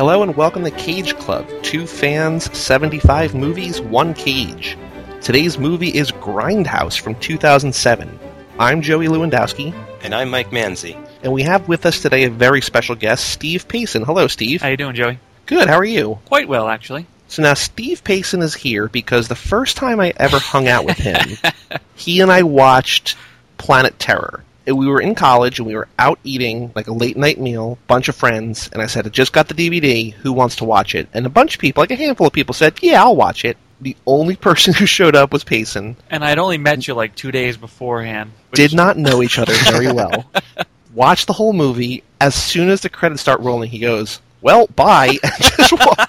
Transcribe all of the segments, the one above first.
Hello and welcome to Cage Club. Two fans, 75 movies, one cage. Today's movie is Grindhouse from 2007. I'm Joey Lewandowski, And I'm Mike Manzi. and we have with us today a very special guest, Steve Payson. Hello, Steve. How you doing, Joey? Good, how are you? Quite well, actually. So now Steve Payson is here because the first time I ever hung out with him, he and I watched Planet Terror. We were in college and we were out eating like a late night meal, bunch of friends, and I said, I just got the DVD, who wants to watch it? And a bunch of people, like a handful of people said, Yeah, I'll watch it. The only person who showed up was Payson. And I'd only met you like two days beforehand. which- Did not know each other very well. Watched the whole movie. As soon as the credits start rolling, he goes, Well, bye. and just, wa-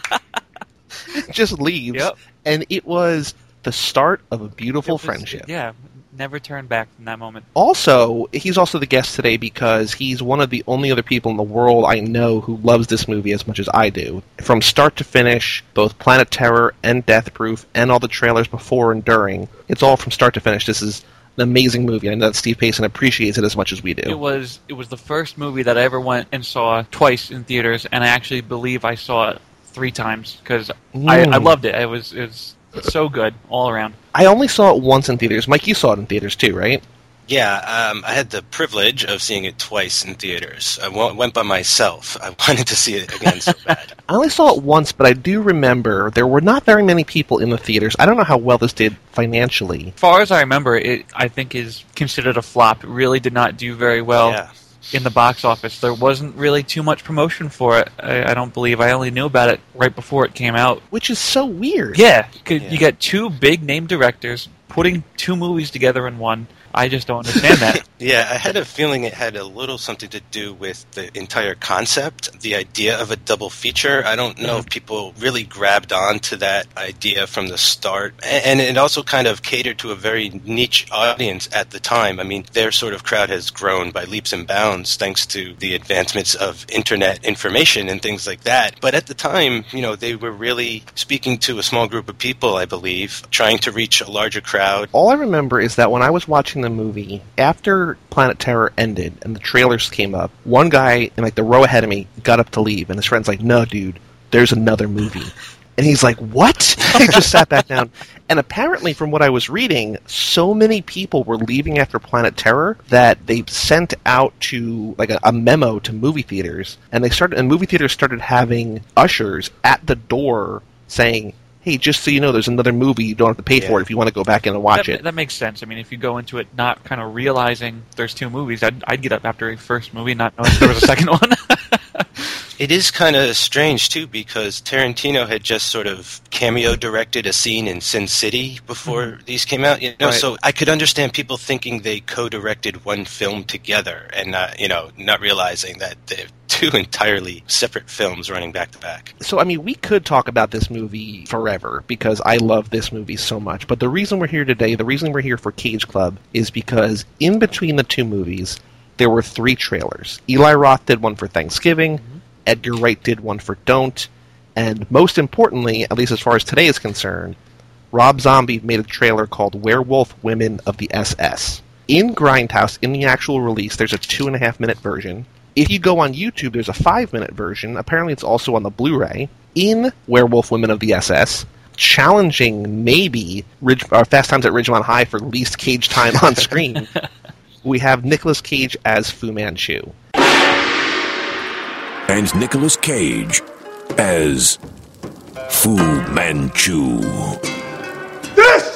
just leaves. Yep. And it was the start of a beautiful was- friendship. Yeah, never turned back from that moment. Also, he's also the guest today because he's one of the only other people in the world I know who loves this movie as much as I do. From start to finish, both Planet Terror and Death Proof and all the trailers before and during, it's all from start to finish. This is an amazing movie. I know that Steve Payson appreciates it as much as we do. It was it was the first movie that I ever went and saw twice in theaters, and I actually believe I saw it three times because I, I Mm. loved it. It was it was so good all around. I only saw it once in theaters. Mike, you saw it in theaters too, right? Yeah, um, I had the privilege of seeing it twice in theaters. I w- went by myself. I wanted to see it again so bad. I only saw it once, but I do remember there were not very many people in the theaters. I don't know how well this did financially. As far as I remember, it I think is considered a flop. It really did not do very well. yeah. In the box office. There wasn't really too much promotion for it. I, I don't believe. I only knew about it right before it came out. Which is so weird. Yeah, 'cause Yeah. you got two big name directors putting two movies together in one. I just don't understand that. Yeah, I had a feeling it had a little something to do with the entire concept, the idea of a double feature. I don't know if mm-hmm. people really grabbed on to that idea from the start. A- And it also kind of catered to a very niche audience at the time. I mean, their sort of crowd has grown by leaps and bounds thanks to the advancements of internet information and things like that. But at the time, you know, they were really speaking to a small group of people, I believe, trying to reach a larger crowd. All I remember is that when I was watching the movie, after Planet Terror ended and the trailers came up, one guy in like the row ahead of me got up to leave, and his friend's like, "No, dude, there's another movie." And he's like, "What?" he just sat back down. And apparently, from what I was reading, so many people were leaving after Planet Terror that they sent out to like a, a memo to movie theaters, and they started. And movie theaters started having ushers at the door saying. Hey, just so you know, there's another movie. You don't have to pay for it if you want to go back in and watch that, it. that makes sense. I mean, if you go into it not kind of realizing there's two movies, I'd, I'd get up after a first movie not knowing there was a second one. It is kind of strange too because Tarantino had just sort of cameo directed a scene in Sin City before mm-hmm. these came out. You know, Right. so I could understand people thinking they co-directed one film together and not, you know, not realizing that they're two entirely separate films running back to back. so I mean, we could talk about this movie forever because I love this movie so much. But the reason we're here today, the reason we're here for Cage Club, is because in between the two movies, there were three trailers. Eli Roth did one for Thanksgiving. Mm-hmm. Edgar Wright did one for Don't, and most importantly, at least as far as today is concerned, Rob Zombie made a trailer called Werewolf Women of the SS. In Grindhouse, in the actual release, there's a two and a half minute version. If you go on YouTube, there's a five minute version. Apparently, it's also on the Blu ray. In Werewolf Women of the SS, challenging maybe Ridge, or Fast Times at Ridgemont High for least cage time on screen, we have Nicolas Cage as Fu Manchu. and Nicolas Cage as Fu Manchu. This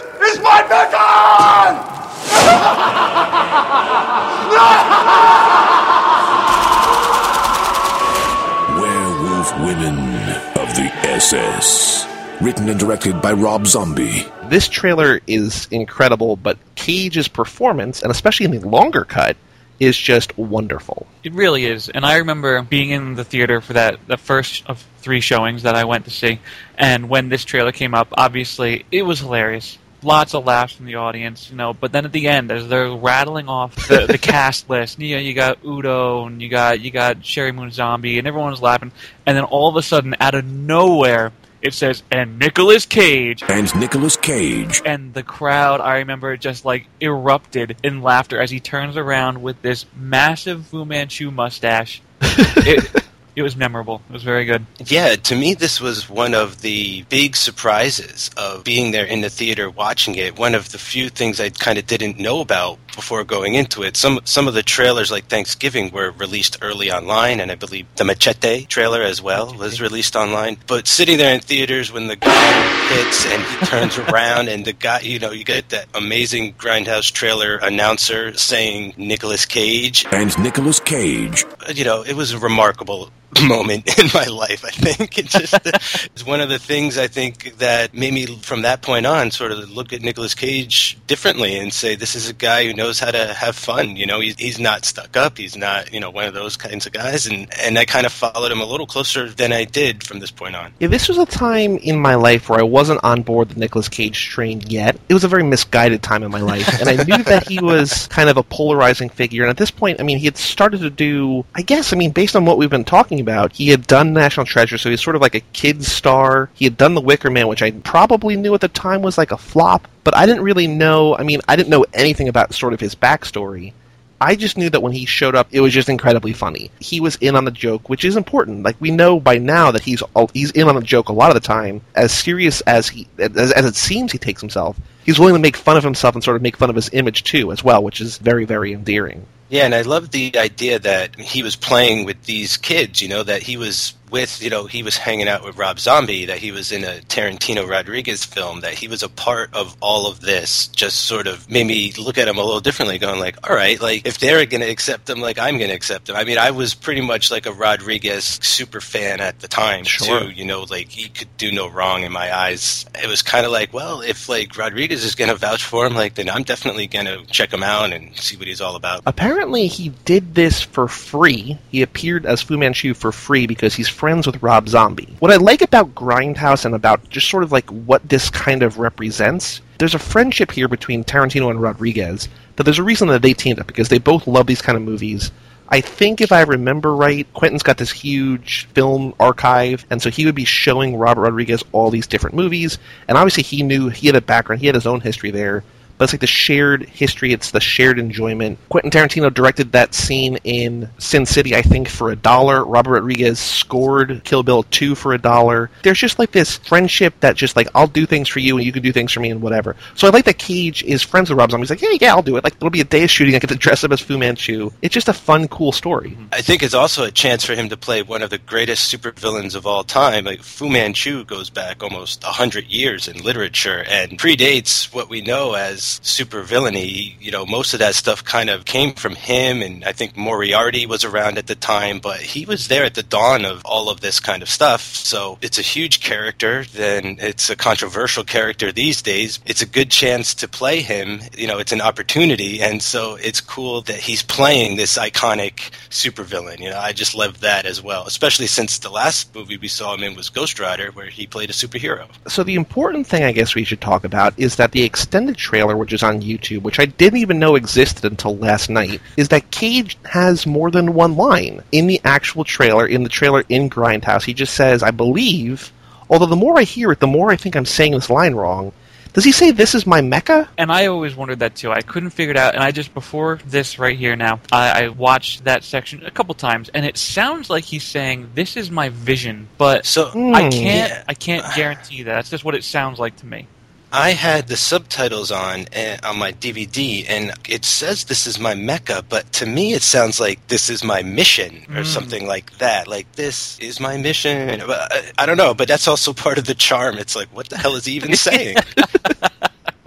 of the SS. Written and directed by Rob Zombie. This trailer is incredible, but Cage's performance, and especially in the longer cut, is just wonderful. It really is. And I remember being in the theater for that the first of three showings that I went to see. And when this trailer came up, obviously it was hilarious. Lots of laughs from the audience, you know. But then at the end, as they're rattling off the, the cast list, you know, you got Udo and you got you got Sheri Moon Zombie, and everyone's laughing. And then all of a sudden, out of nowhere, it says, "And Nicolas Cage." And Nicolas Cage. and the crowd i remember just like erupted in laughter as he turns around with this massive fu manchu mustache it, it was memorable. It was very good. Yeah, to me, this was one of the big surprises of being there in the theater watching it. One of the few things I kind of didn't know about before going into it. Some some of the trailers, like Thanksgiving, were released early online, and I believe the Machete trailer as well was released online. But sitting there in theaters when the guy hits and he turns around, and the guy, you know, you get that amazing Grindhouse trailer announcer saying Nicolas Cage. And Nicolas Cage. Uh, you know, it was remarkable moment in my life. I think it just uh, it's one of the things I think that made me from that point on sort of look at Nicolas Cage differently and say this is a guy who knows how to have fun. You know, he's he's not stuck up. He's not you know one of those kinds of guys. And and I kind of followed him a little closer than I did from this point on. Yeah, this was a time in my life where I wasn't on board the Nicolas Cage train yet. It was a very misguided time in my life, and I knew that he was kind of a polarizing figure. And at this point, I mean, he had started to do, I guess, I mean, based on what we've been talking about, he had done National Treasure, so he's sort of like a kid's star. He had done The Wicker Man, which I probably knew at the time was like a flop, but I didn't really know. I mean, I didn't know anything about sort of his backstory. I just knew that when he showed up, it was just incredibly funny. He was in on the joke, which is important. Like we know by now that he's he's in on the joke a lot of the time. As serious as he as, as it seems he takes himself, he's willing to make fun of himself and sort of make fun of his image too, as well, which is very very endearing. Yeah, and I love the idea that he was playing with these kids, you know, that he was with, you know, he was hanging out with Rob Zombie, that he was in a Tarantino Rodriguez film, that he was a part of all of this, just sort of made me look at him a little differently, going like, all right, like if they're going to accept him, like I'm going to accept him. I mean, I was pretty much like a Rodriguez super fan at the time, Sure. too, you know, like he could do no wrong in my eyes. It was kind of like, well, if like Rodriguez is going to vouch for him, like then I'm definitely going to check him out and see what he's all about. Apparently, he did this for free. He appeared as Fu Manchu for free because he's friends with Rob Zombie. What I like about Grindhouse and about just sort of like what this kind of represents, there's a friendship here between Tarantino and Rodriguez. That there's a reason that they teamed up because they both love these kind of movies. I think if I remember right, Quentin's got this huge film archive, and so he would be showing Robert Rodriguez all these different movies. And obviously, he knew he had a background, he had his own history there. But it's like the shared history, it's the shared enjoyment. Quentin Tarantino directed that scene in Sin City, I think, for a dollar. Robert Rodriguez scored Kill Bill 2 for a dollar. There's just like this friendship that just like, I'll do things for you and you can do things for me and whatever. So I like that Cage is friends with Rob Zombie. He's like, yeah, yeah, I'll do it. Like, it'll be a day of shooting. I get to dress up as Fu Manchu. It's just a fun, cool story. Mm-hmm. I think it's also a chance for him to play one of the greatest supervillains of all time. Like Fu Manchu goes back almost a hundred years in literature and predates what we know as supervillainy. You know, most of that stuff kind of came from him, and I think Moriarty was around at the time, but he was there at the dawn of all of this kind of stuff. So it's a huge character. Then it's a controversial character these days. It's a good chance to play him. You know, it's an opportunity, and so it's cool that he's playing this iconic supervillain. You know, I just love that as well, especially since the last movie we saw him in was Ghost Rider, where he played a superhero. So the important thing I guess we should talk about is that the extended trailer, which is on YouTube, which I didn't even know existed until last night, is that Cage has more than one line in the actual trailer. In the trailer in Grindhouse, he just says, "I believe." Although the more I hear it, the more I think I'm saying this line wrong. Does he say this is my Mecca? And I always wondered that too. I couldn't figure it out. And I just, before this right here now, I, I watched that section a couple times, and it sounds like he's saying, This is my vision. But So I Hmm. can't Yeah. I can't guarantee that. That's just what it sounds like to me. I had the subtitles on uh, on my DVD, and it says "This is my Mecca," but to me, it sounds like "This is my mission" or Mm. something like that. Like "This is my mission." I, I don't know, but that's also part of the charm. It's like, what the hell is he even saying?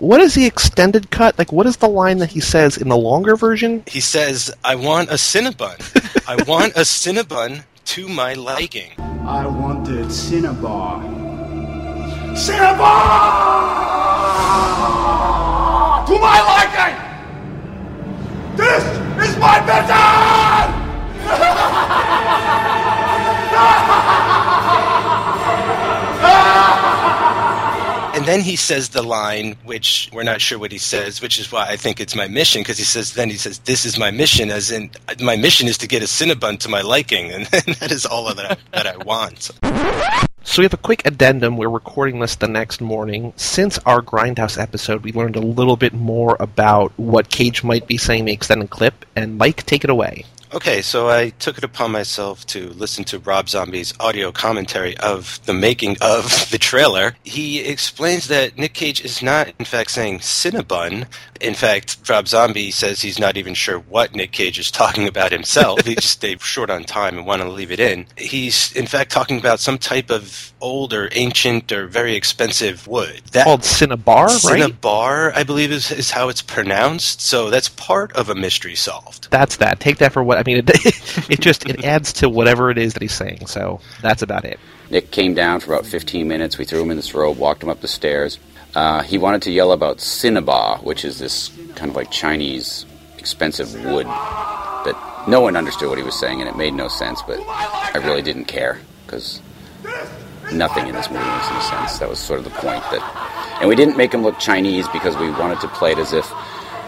What is the extended cut? Like, what is the line that he says in the longer version? he says, "I want a Cinnabon. I want a Cinnabon to my liking." I want wanted Cinnabar. Cinnabar! To my liking! This is my mission! And then he says the line, which we're not sure what he says, which is why I think it's my mission, because he says, then he says, this is my mission, as in, my mission is to get a Cinnabon to my liking, and that is all that that I want. So we have a quick addendum. We're recording this the next morning. Since our Grindhouse episode, we learned a little bit more about what Cage might be saying in the extended clip. And Mike, take it away. Okay, so I took it upon myself to listen to Rob Zombie's audio commentary of the making of the trailer. He explains that Nick Cage is not, in fact, saying Cinnabon. In fact, Rob Zombie says he's not even sure what Nick Cage is talking about himself. he just stayed short on time and want to leave it in. He's, in fact, talking about some type of old or ancient or very expensive wood. That called Cinnabar, right? Cinnabar, I believe, is, is how it's pronounced. So that's part of a mystery solved. That's that. Take that for what I mean. It, it just it adds to whatever it is that he's saying. So that's about it. Nick came down for about 15 minutes. We threw him in this robe, walked him up the stairs. Uh, he wanted to yell about cinnabar, which is this kind of like Chinese expensive wood that no one understood what he was saying, and it made no sense. But I really didn't care because nothing in this movie makes any sense. That was sort of the point. That, and we didn't make him look Chinese because we wanted to play it as if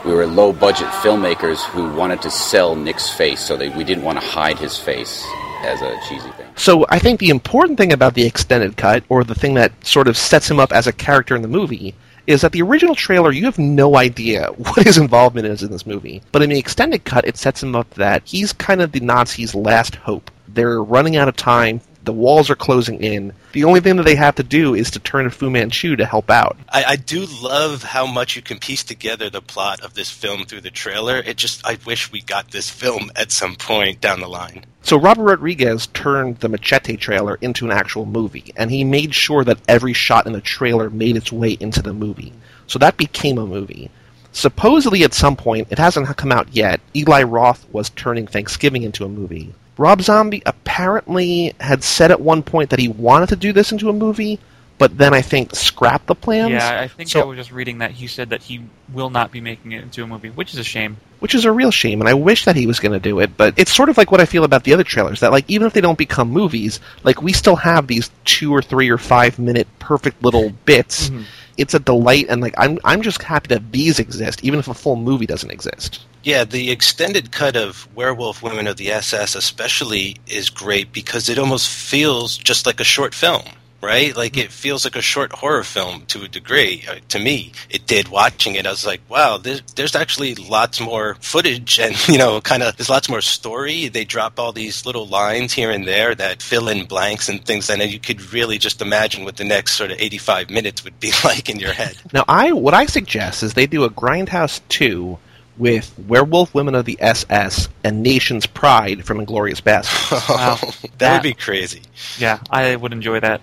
we were low budget filmmakers who wanted to sell Nick's face, so they, we didn't want to hide his face as a cheesy thing. So I think the important thing about the extended cut, or the thing that sort of sets him up as a character in the movie, is that the original trailer you have no idea what his involvement is in this movie. But in the extended cut, it sets him up that he's kind of the Nazis' last hope. They're running out of time the walls are closing in. The only thing that they have to do is to turn to Fu Manchu to help out. I, I, do love how much you can piece together the plot of this film through the trailer. It just I wish we got this film at some point down the line. So Robert Rodriguez turned the Machete trailer into an actual movie, and he made sure that every shot in the trailer made its way into the movie. So that became a movie. Supposedly, at some point, it hasn't come out yet, Eli Roth was turning Thanksgiving into a movie. Rob Zombie apparently had said at one point that he wanted to do this into a movie, but then I think scrapped the plans. Yeah, I think so, I was just reading that he said that he will not be making it into a movie, which is a shame. Which is a real shame, and I wish that he was going to do it. But it's sort of like what I feel about the other trailers. That like even if they don't become movies, like we still have these two or three or five minute perfect little bits. Mm-hmm. It's a delight, and like I'm I'm just happy that these exist, even if a full movie doesn't exist. Yeah, the extended cut of Werewolf Women of the SS especially is great because it almost feels just like a short film, right? Like it feels like a short horror film to a degree. Uh, to me, it did watching it. I was like, wow, there's, there's actually lots more footage and, you know, kind of, there's lots more story. They drop all these little lines here and there that fill in blanks and things, and you could really just imagine what the next sort of 85 minutes would be like in your head. Now, I, what I suggest is they do a Grindhouse 2 with Werewolf Women of the SS and Nation's Pride from Inglourious Basterds. wow. that, that would be crazy. Yeah, I would enjoy that.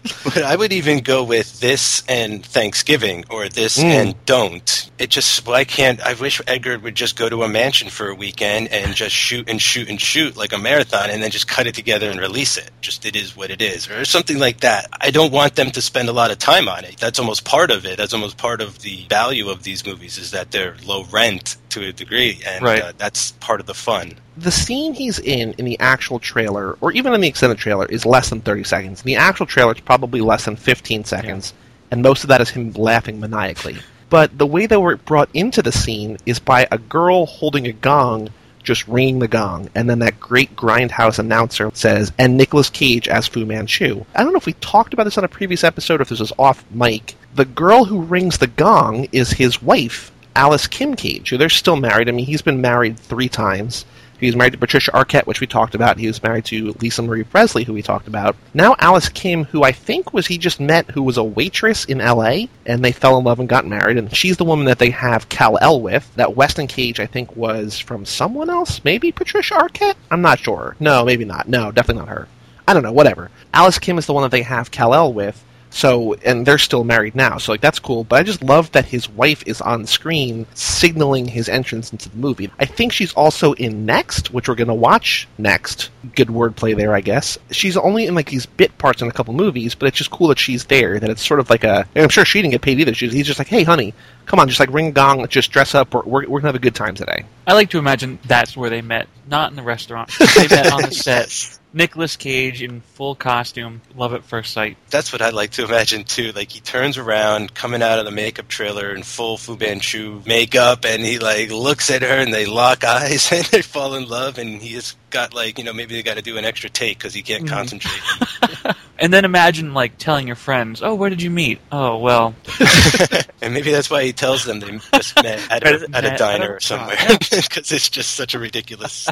but I would even go with this and Thanksgiving or this mm. and don't. It just well, I can't I wish Edgar would just go to a mansion for a weekend and just shoot and shoot and shoot like a marathon and then just cut it together and release it. Just it is what it is or something like that. I don't want them to spend a lot of time on it. That's almost part of it. That's almost part of the value of these movies is that they're low rent to a degree and right. uh, that's part of the fun the scene he's in in the actual trailer, or even in the extended trailer, is less than 30 seconds. In the actual trailer, it's probably less than 15 seconds, yeah. and most of that is him laughing maniacally. But the way that we're brought into the scene is by a girl holding a gong, just ringing the gong, and then that great grindhouse announcer says, and Nicolas Cage as Fu Manchu. I don't know if we talked about this on a previous episode or if this was off mic. The girl who rings the gong is his wife, Alice Kim Cage, who they're still married. I mean, he's been married three times. He was married to Patricia Arquette, which we talked about. He was married to Lisa Marie Presley, who we talked about. Now Alice Kim, who I think was he just met, who was a waitress in L.A. and they fell in love and got married. And she's the woman that they have Kal-El with. That Weston Cage, I think, was from someone else. Maybe Patricia Arquette. I'm not sure. No, maybe not. No, definitely not her. I don't know. Whatever. Alice Kim is the one that they have Kal-El with. So, and they're still married now, so like that's cool. But I just love that his wife is on screen signaling his entrance into the movie. I think she's also in Next, which we're gonna watch next. Good wordplay there, I guess. She's only in like these bit parts in a couple movies, but it's just cool that she's there. That it's sort of like a. I'm sure she didn't get paid either. She's, he's just like, hey, honey, come on, just like ring a gong, just dress up. We're, we're, we're gonna have a good time today. I like to imagine that's where they met, not in the restaurant. They met on the set. Nicolas Cage in full costume. Love at first sight. That's what I'd like to imagine too. Like he turns around, coming out of the makeup trailer in full Fu Manchu makeup, and he like looks at her, and they lock eyes, and they fall in love, and he has got like you know maybe they got to do an extra take because he can't mm-hmm. concentrate. And then imagine like telling your friends, "Oh, where did you meet?" Oh, well, and maybe that's why he tells them they just met at a, at a diner or somewhere because it's just such a ridiculous.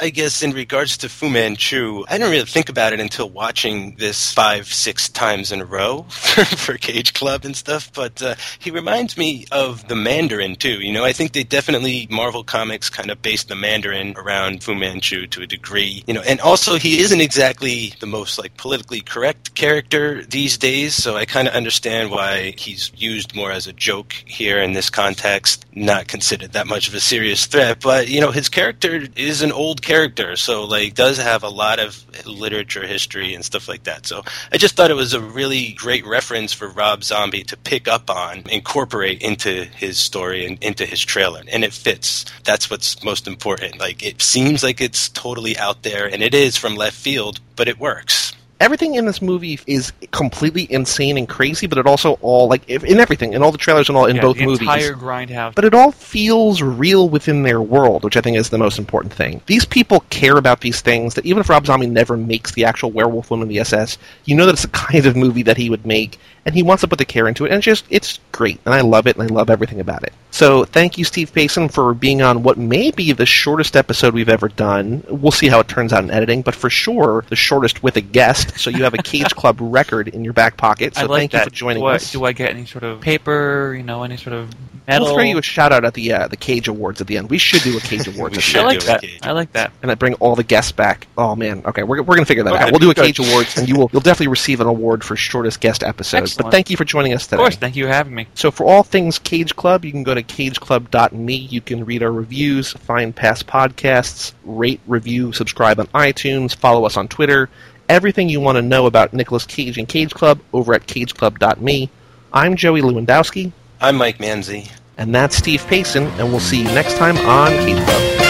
I guess in regards to Fu Manchu, I didn't really think about it until watching this five, six times in a row for, for Cage Club and stuff. But uh, he reminds me of the Mandarin too. You know, I think they definitely Marvel Comics kind of based the Mandarin around Fu Manchu to a degree. You know, and also he isn't exactly the most like politically correct character these days, so I kind of understand why he's used more as a joke here in this context, not considered that much of a serious threat. But you know, his character is an old character, so like does have a lot of literature history and stuff like that. So I just thought it was a really great reference for Rob Zombie to pick up on, incorporate into his story and into his trailer, and it fits. That's what's most important. Like it seems like it's totally out there, and it is from left field, but it works everything in this movie is completely insane and crazy, but it also all like in everything in all the trailers and all in yeah, both the movies. Entire grindhouse. But it all feels real within their world, which I think is the most important thing. These people care about these things. That even if Rob Zombie never makes the actual Werewolf Woman the SS, you know that it's the kind of movie that he would make, and he wants to put the care into it, and it's just it's great, and I love it, and I love everything about it. So thank you, Steve Payson, for being on what may be the shortest episode we've ever done. We'll see how it turns out in editing, but for sure the shortest with a guest. So you have a Cage Club record in your back pocket. So I like thank that. you for joining I, us. Do I get any sort of paper? You know, any sort of medal? We'll throw you a shout out at the uh, the Cage Awards at the end. We should do a Cage Awards. We at the should I end. like do that. Cage I like that. and I bring all the guests back. Oh man, okay, we're, we're gonna figure that Okay, out. We'll do a good. Cage Awards, and you will you'll definitely receive an award for shortest guest episode. But Excellent. thank you for joining us today. Of course. Thank you for having me. So for all things Cage Club, you can go to cageclub.me. You can read our reviews, find past podcasts, rate, review, subscribe on iTunes, follow us on Twitter. Everything you want to know about Nicolas Cage and Cage Club over at cageclub.me. I'm Joey Lewandowski, I'm Mike Manzi. and that's Steve Payson, and we'll see you next time on Cage Club.